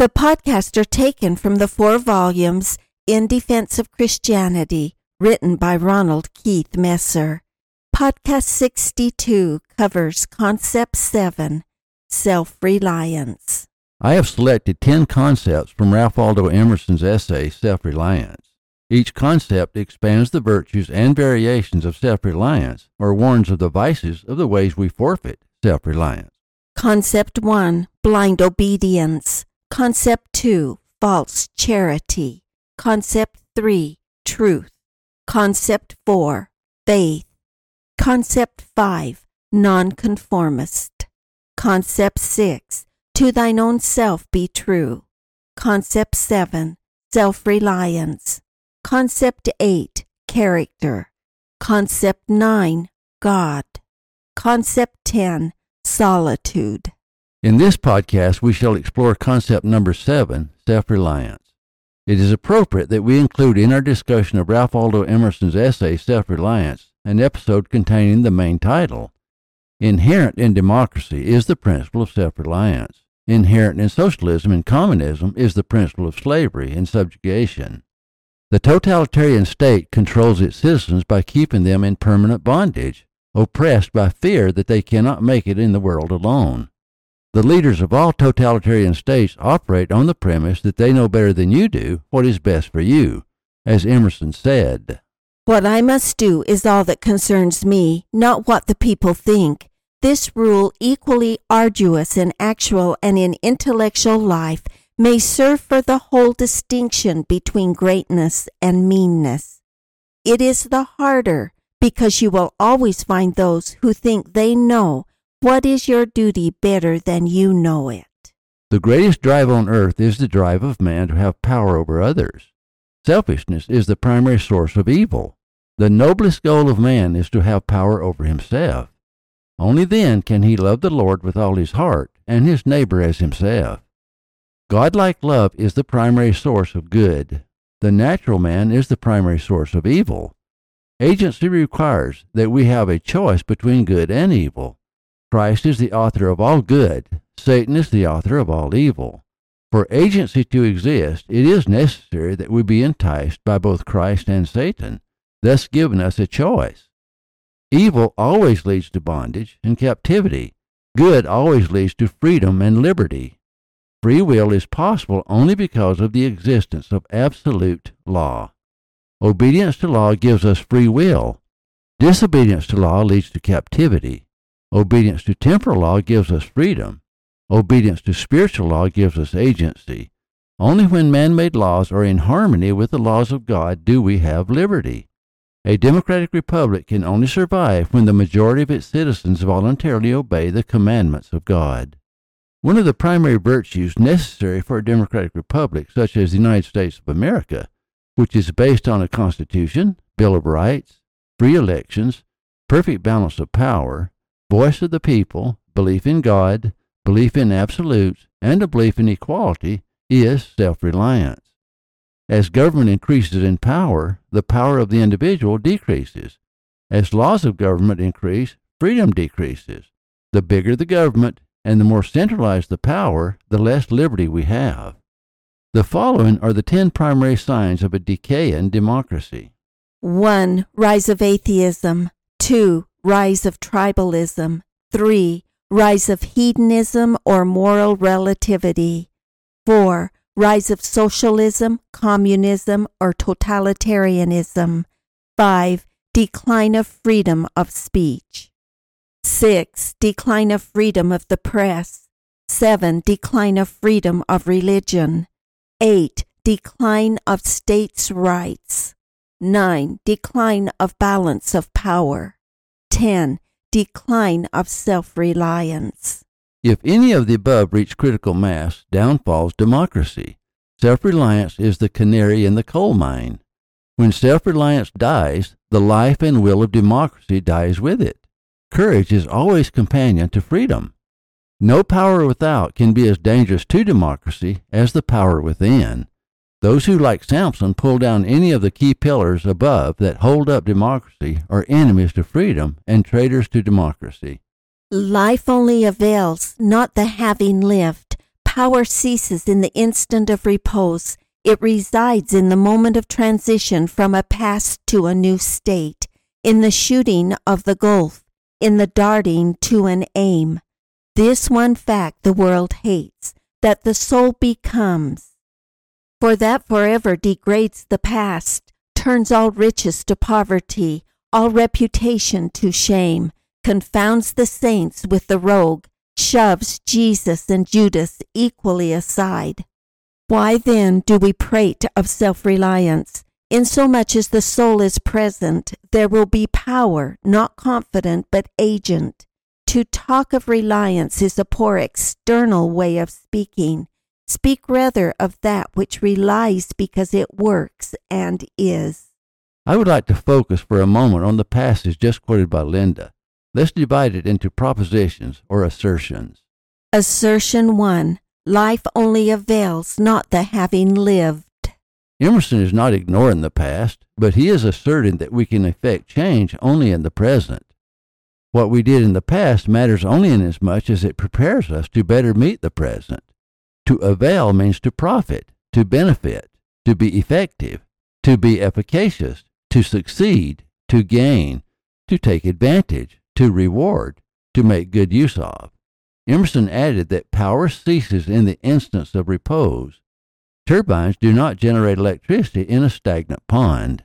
The podcasts are taken from the four volumes In Defense of Christianity, written by Ronald Keith Messer. Podcast 62 covers Concept 7 Self Reliance. I have selected 10 concepts from Ralph Waldo Emerson's essay, Self Reliance. Each concept expands the virtues and variations of self reliance or warns of the vices of the ways we forfeit self reliance. Concept 1 Blind Obedience. Concept 2 False Charity. Concept 3 Truth. Concept 4 Faith. Concept 5 Nonconformist. Concept 6 To thine own self be true. Concept 7 Self reliance. Concept 8 Character. Concept 9 God. Concept 10 Solitude. In this podcast, we shall explore concept number seven, self reliance. It is appropriate that we include in our discussion of Ralph Waldo Emerson's essay, Self Reliance, an episode containing the main title. Inherent in democracy is the principle of self reliance. Inherent in socialism and communism is the principle of slavery and subjugation. The totalitarian state controls its citizens by keeping them in permanent bondage, oppressed by fear that they cannot make it in the world alone. The leaders of all totalitarian states operate on the premise that they know better than you do what is best for you, as Emerson said. What I must do is all that concerns me, not what the people think. This rule, equally arduous in actual and in intellectual life, may serve for the whole distinction between greatness and meanness. It is the harder because you will always find those who think they know what is your duty better than you know it. The greatest drive on earth is the drive of man to have power over others. Selfishness is the primary source of evil. The noblest goal of man is to have power over himself. Only then can he love the Lord with all his heart and his neighbor as himself. Godlike love is the primary source of good. The natural man is the primary source of evil. Agency requires that we have a choice between good and evil. Christ is the author of all good, Satan is the author of all evil. For agency to exist, it is necessary that we be enticed by both Christ and Satan, thus giving us a choice. Evil always leads to bondage and captivity. Good always leads to freedom and liberty. Free will is possible only because of the existence of absolute law. Obedience to law gives us free will. Disobedience to law leads to captivity. Obedience to temporal law gives us freedom. Obedience to spiritual law gives us agency. Only when man made laws are in harmony with the laws of God do we have liberty. A democratic republic can only survive when the majority of its citizens voluntarily obey the commandments of God. One of the primary virtues necessary for a democratic republic, such as the United States of America, which is based on a constitution, Bill of Rights, free elections, perfect balance of power, voice of the people, belief in God, belief in absolutes, and a belief in equality is self reliance. As government increases in power, the power of the individual decreases. As laws of government increase, freedom decreases. The bigger the government and the more centralized the power, the less liberty we have. The following are the ten primary signs of a decaying democracy 1. Rise of atheism. 2 rise of tribalism. 3. Rise of hedonism or moral relativity. 4. Rise of socialism, communism, or totalitarianism. 5. Decline of freedom of speech. 6. Decline of freedom of the press. 7. Decline of freedom of religion. 8. Decline of states' rights. 9. Decline of balance of power. 10. Decline of self reliance. If any of the above reach critical mass, down falls democracy. Self reliance is the canary in the coal mine. When self reliance dies, the life and will of democracy dies with it. Courage is always companion to freedom. No power without can be as dangerous to democracy as the power within. Those who, like Samson, pull down any of the key pillars above that hold up democracy are enemies to freedom and traitors to democracy. Life only avails, not the having lived. Power ceases in the instant of repose. It resides in the moment of transition from a past to a new state, in the shooting of the gulf, in the darting to an aim. This one fact the world hates, that the soul becomes. For that forever degrades the past, turns all riches to poverty, all reputation to shame confounds the saints with the rogue, shoves Jesus and Judas equally aside. Why then do we prate of self reliance? Insomuch as the soul is present, there will be power, not confident, but agent. To talk of reliance is a poor external way of speaking. Speak rather of that which relies because it works and is. I would like to focus for a moment on the passage just quoted by Linda. Let's divide it into propositions or assertions. Assertion 1 Life only avails, not the having lived. Emerson is not ignoring the past, but he is asserting that we can effect change only in the present. What we did in the past matters only inasmuch as it prepares us to better meet the present. To avail means to profit, to benefit, to be effective, to be efficacious, to succeed, to gain, to take advantage, to reward, to make good use of. Emerson added that power ceases in the instance of repose. Turbines do not generate electricity in a stagnant pond.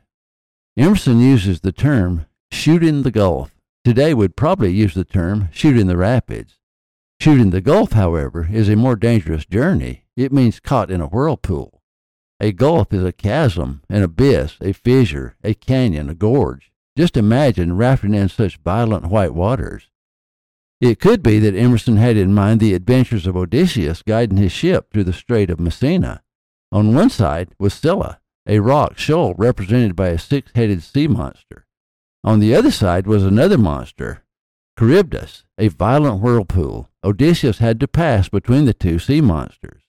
Emerson uses the term shoot in the Gulf. Today would probably use the term shoot in the rapids. Shooting the Gulf, however, is a more dangerous journey. It means caught in a whirlpool. A gulf is a chasm, an abyss, a fissure, a canyon, a gorge. Just imagine rafting in such violent white waters. It could be that Emerson had in mind the adventures of Odysseus guiding his ship through the Strait of Messina. On one side was Scylla, a rock shoal represented by a six headed sea monster. On the other side was another monster, Charybdis, a violent whirlpool. Odysseus had to pass between the two sea monsters.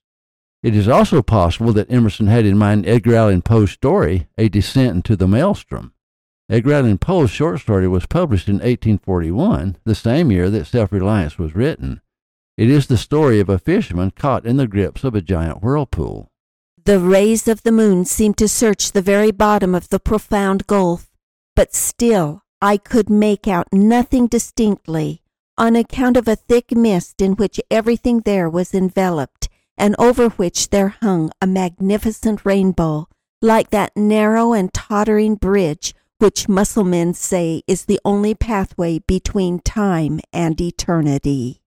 It is also possible that Emerson had in mind Edgar Allan Poe's story, A Descent into the Maelstrom. Edgar Allan Poe's short story was published in 1841, the same year that Self Reliance was written. It is the story of a fisherman caught in the grips of a giant whirlpool. The rays of the moon seemed to search the very bottom of the profound gulf, but still I could make out nothing distinctly, on account of a thick mist in which everything there was enveloped, and over which there hung a magnificent rainbow, like that narrow and tottering bridge which Mussulmans say is the only pathway between time and eternity.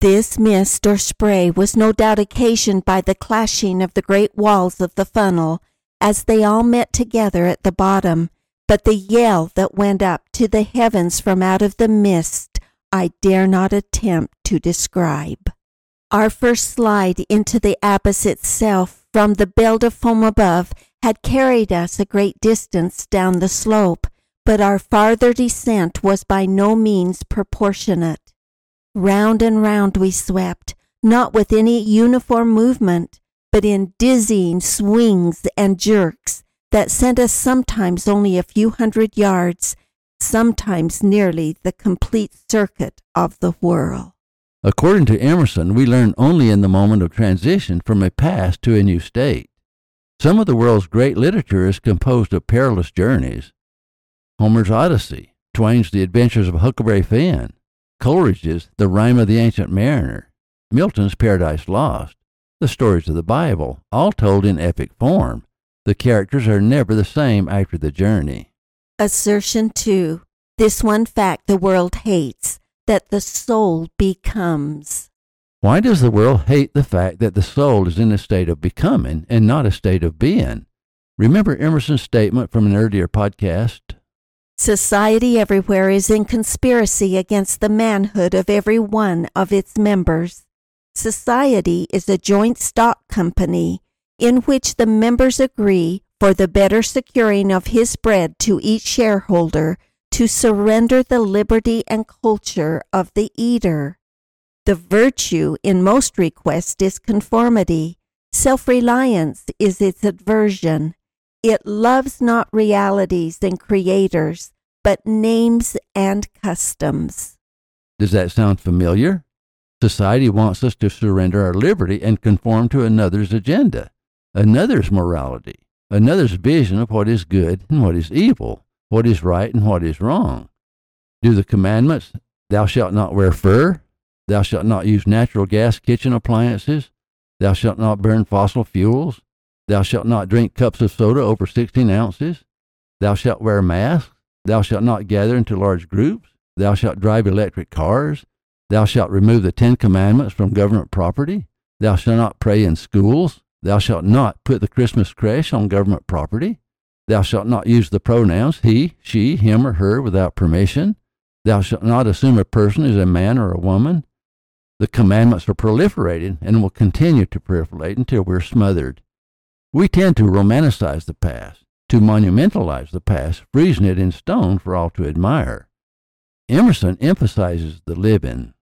This mist or spray was no doubt occasioned by the clashing of the great walls of the funnel as they all met together at the bottom, but the yell that went up to the heavens from out of the mist I dare not attempt to describe. Our first slide into the abyss itself from the belle de foam above had carried us a great distance down the slope, but our farther descent was by no means proportionate. Round and round we swept, not with any uniform movement, but in dizzying swings and jerks that sent us sometimes only a few hundred yards, sometimes nearly the complete circuit of the whirl. According to Emerson, we learn only in the moment of transition from a past to a new state. Some of the world's great literature is composed of perilous journeys. Homer's Odyssey, Twain's The Adventures of Huckleberry Finn, Coleridge's The Rime of the Ancient Mariner, Milton's Paradise Lost, the stories of the Bible, all told in epic form. The characters are never the same after the journey. Assertion 2. This one fact the world hates that the soul becomes. Why does the world hate the fact that the soul is in a state of becoming and not a state of being? Remember Emerson's statement from an earlier podcast? Society everywhere is in conspiracy against the manhood of every one of its members. Society is a joint stock company. in which the members agree for the better securing of his bread to each shareholder to surrender the liberty and culture of the eater. The virtue in most requests is conformity. Self reliance is its aversion. It loves not realities and creators, but names and customs. Does that sound familiar? Society wants us to surrender our liberty and conform to another's agenda, another's morality, another's vision of what is good and what is evil, what is right and what is wrong. Do the commandments, thou shalt not wear fur, thou shalt not use natural gas kitchen appliances, thou shalt not burn fossil fuels, thou shalt not drink cups of soda over 16 ounces, thou shalt wear masks, thou shalt not gather into large groups, thou shalt drive electric cars, thou shalt remove the Ten Commandments from government property, thou shalt not pray in schools, Thou shalt not put the Christmas creche on government property. Thou shalt not use the pronouns he, she, him, or her without permission. Thou shalt not assume a person is a man or a woman. The commandments are proliferating and will continue to proliferate until we're smothered. We tend to romanticize the past, to monumentalize the past, freezing it in stone for all to admire. Emerson emphasizes the living,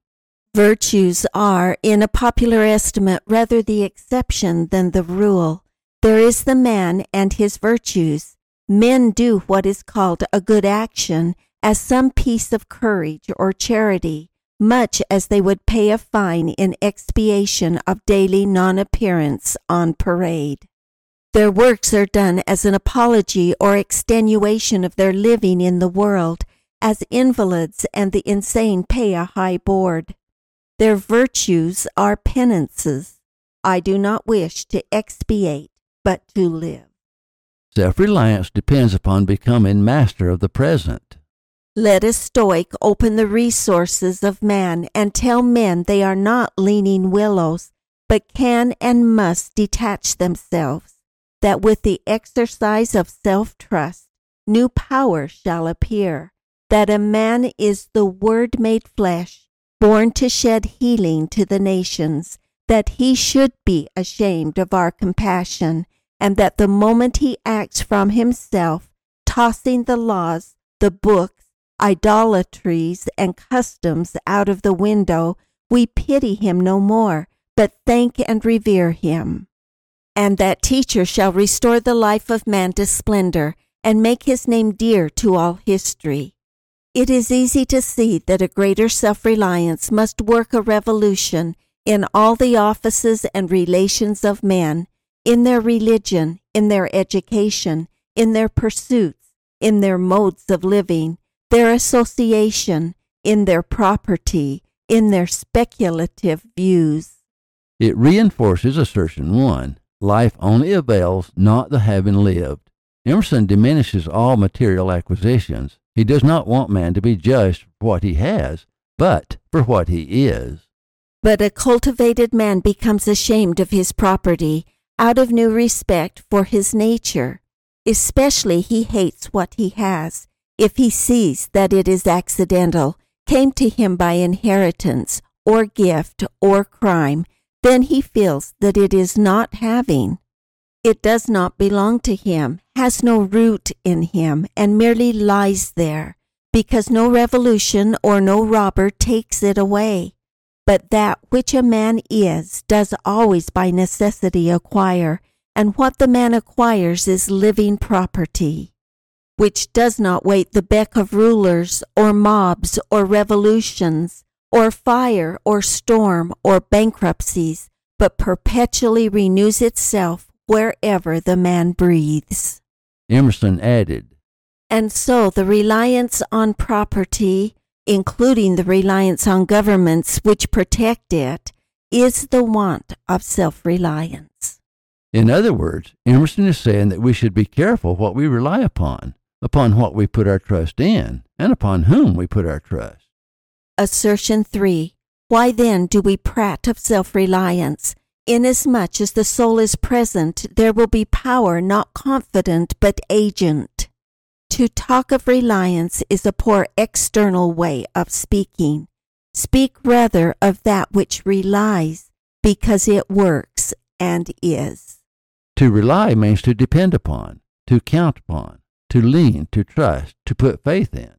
Virtues are, in a popular estimate, rather the exception than the rule. There is the man and his virtues. Men do what is called a good action as some piece of courage or charity, much as they would pay a fine in expiation of daily non appearance on parade. Their works are done as an apology or extenuation of their living in the world, as invalids and the insane pay a high board. Their virtues are penances. I do not wish to expiate, but to live. Self reliance depends upon becoming master of the present. Let a Stoic open the resources of man and tell men they are not leaning willows, but can and must detach themselves, that with the exercise of self trust, new power shall appear, that a man is the Word made flesh born to shed healing to the nations, that he should be ashamed of our compassion, and that the moment he acts from himself, tossing the laws, the books, idolatries, and customs out of the window, we pity him no more, but thank and revere him. And that teacher shall restore the life of man to splendor, and make his name dear to all history. It is easy to see that a greater self reliance must work a revolution in all the offices and relations of men, in their religion, in their education, in their pursuits, in their modes of living, their association, in their property, in their speculative views. It reinforces assertion one life only avails not the having lived. Emerson diminishes all material acquisitions he does not want man to be judged for what he has, but for what he is. But a cultivated man becomes ashamed of his property out of new respect for his nature. Especially he hates what he has, if he sees that it is accidental, came to him by inheritance, or gift, or crime, then he feels that it is not having. It does not belong to him, has no root in him, and merely lies there, because no revolution or no robber takes it away. But that which a man is does always by necessity acquire, and what the man acquires is living property, which does not wait the beck of rulers, or mobs, or revolutions, or fire, or storm, or bankruptcies, but perpetually renews itself wherever the man breathes. Emerson added, And so the reliance on property, including the reliance on governments which protect it, is the want of self reliance. In other words, Emerson is saying that we should be careful what we rely upon, upon what we put our trust in, and upon whom we put our trust. Assertion 3. Why then do we prate of self reliance Inasmuch as the soul is present, there will be power not confident but agent. To talk of reliance is a poor external way of speaking. Speak rather of that which relies, because it works and is. To rely means to depend upon, to count upon, to lean, to trust, to put faith in.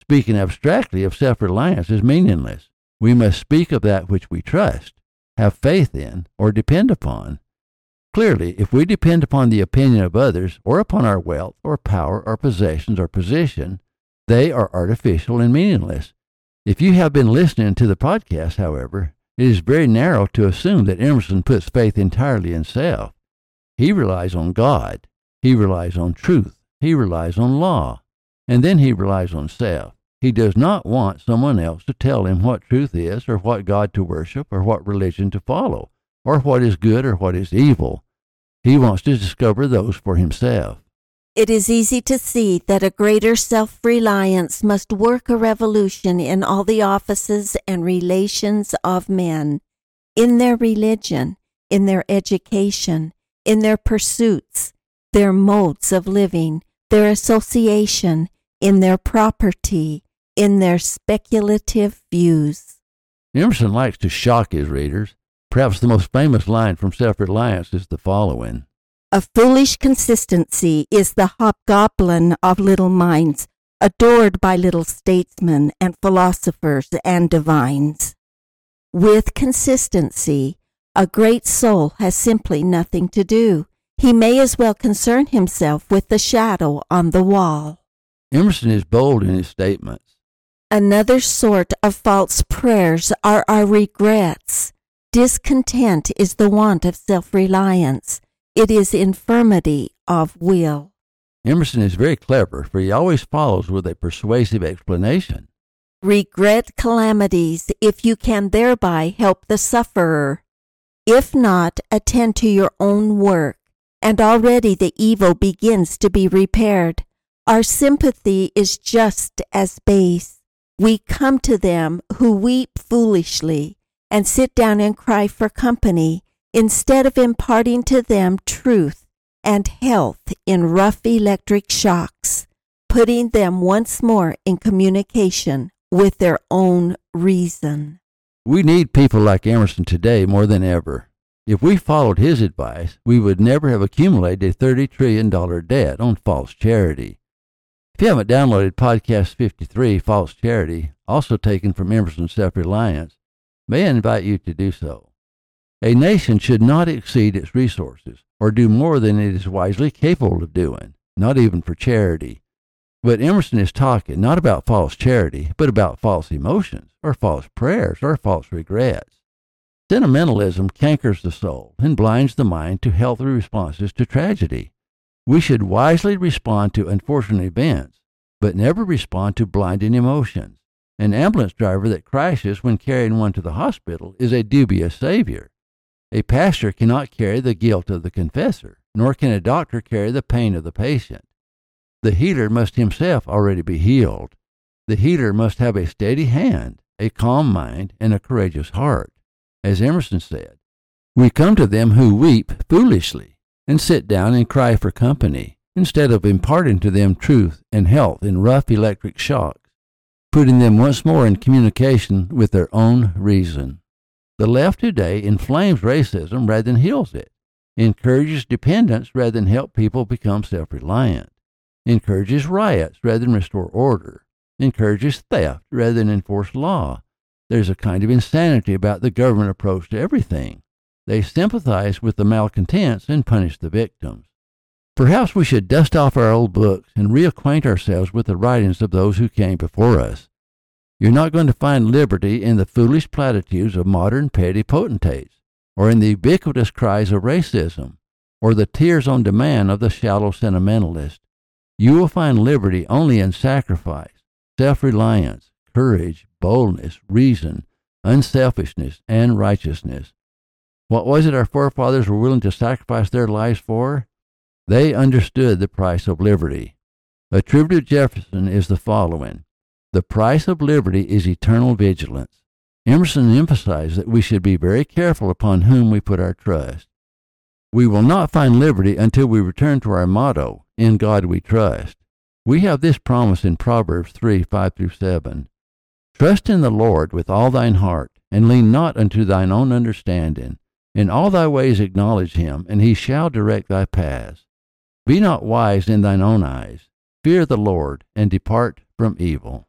Speaking abstractly of self reliance is meaningless. We must speak of that which we trust, have faith in, or depend upon. Clearly, if we depend upon the opinion of others, or upon our wealth, or power, or possessions, or position, they are artificial and meaningless. If you have been listening to the podcast, however, it is very narrow to assume that Emerson puts faith entirely in self. He relies on God. He relies on truth. He relies on law. And then he relies on self. He does not want someone else to tell him what truth is, or what God to worship, or what religion to follow, or what is good or what is evil. He wants to discover those for himself. It is easy to see that a greater self reliance must work a revolution in all the offices and relations of men, in their religion, in their education, in their pursuits, their modes of living, their association, in their property, in their speculative views. Emerson likes to shock his readers. Perhaps the most famous line from Self Reliance is the following A foolish consistency is the hobgoblin of little minds, adored by little statesmen and philosophers and divines. With consistency, a great soul has simply nothing to do. He may as well concern himself with the shadow on the wall. Emerson is bold in his statements. Another sort of false prayers are our regrets. Discontent is the want of self reliance. It is infirmity of will. Emerson is very clever, for he always follows with a persuasive explanation. Regret calamities if you can thereby help the sufferer. If not, attend to your own work, and already the evil begins to be repaired. Our sympathy is just as base. We come to them who weep foolishly and sit down and cry for company instead of imparting to them truth and health in rough electric shocks, putting them once more in communication with their own reason. We need people like Emerson today more than ever. If we followed his advice, we would never have accumulated a $30 trillion debt on false charity. If you haven't downloaded Podcast 53, False Charity, also taken from Emerson's Self Reliance, may I invite you to do so. A nation should not exceed its resources or do more than it is wisely capable of doing, not even for charity. But Emerson is talking not about false charity, but about false emotions, or false prayers, or false regrets. Sentimentalism cankers the soul and blinds the mind to healthy responses to tragedy. We should wisely respond to unfortunate events, but never respond to blinding emotions. An ambulance driver that crashes when carrying one to the hospital is a dubious savior. A pastor cannot carry the guilt of the confessor, nor can a doctor carry the pain of the patient. The healer must himself already be healed. The healer must have a steady hand, a calm mind, and a courageous heart. As Emerson said, we come to them who weep foolishly and sit down and cry for company instead of imparting to them truth and health in rough electric shocks, putting them once more in communication with their own reason. The left today inflames racism rather than heals it, encourages dependence rather than help people become self reliant, encourages riots rather than restore order, encourages theft rather than enforce law. There's a kind of insanity about the government approach to everything. They sympathize with the malcontents and punish the victims. Perhaps we should dust off our old books and reacquaint ourselves with the writings of those who came before us. You're not going to find liberty in the foolish platitudes of modern petty potentates, or in the ubiquitous cries of racism, or the tears on demand of the shallow sentimentalist. You will find liberty only in sacrifice, self reliance, courage, boldness, reason, unselfishness, and righteousness. What was it our forefathers were willing to sacrifice their lives for? They understood the price of liberty. A tribute to Jefferson is the following The price of liberty is eternal vigilance. Emerson emphasized that we should be very careful upon whom we put our trust. We will not find liberty until we return to our motto, In God we trust. We have this promise in Proverbs 3 5 through 7. Trust in the Lord with all thine heart, and lean not unto thine own understanding. In all thy ways acknowledge him, and he shall direct thy paths. Be not wise in thine own eyes. Fear the Lord, and depart from evil.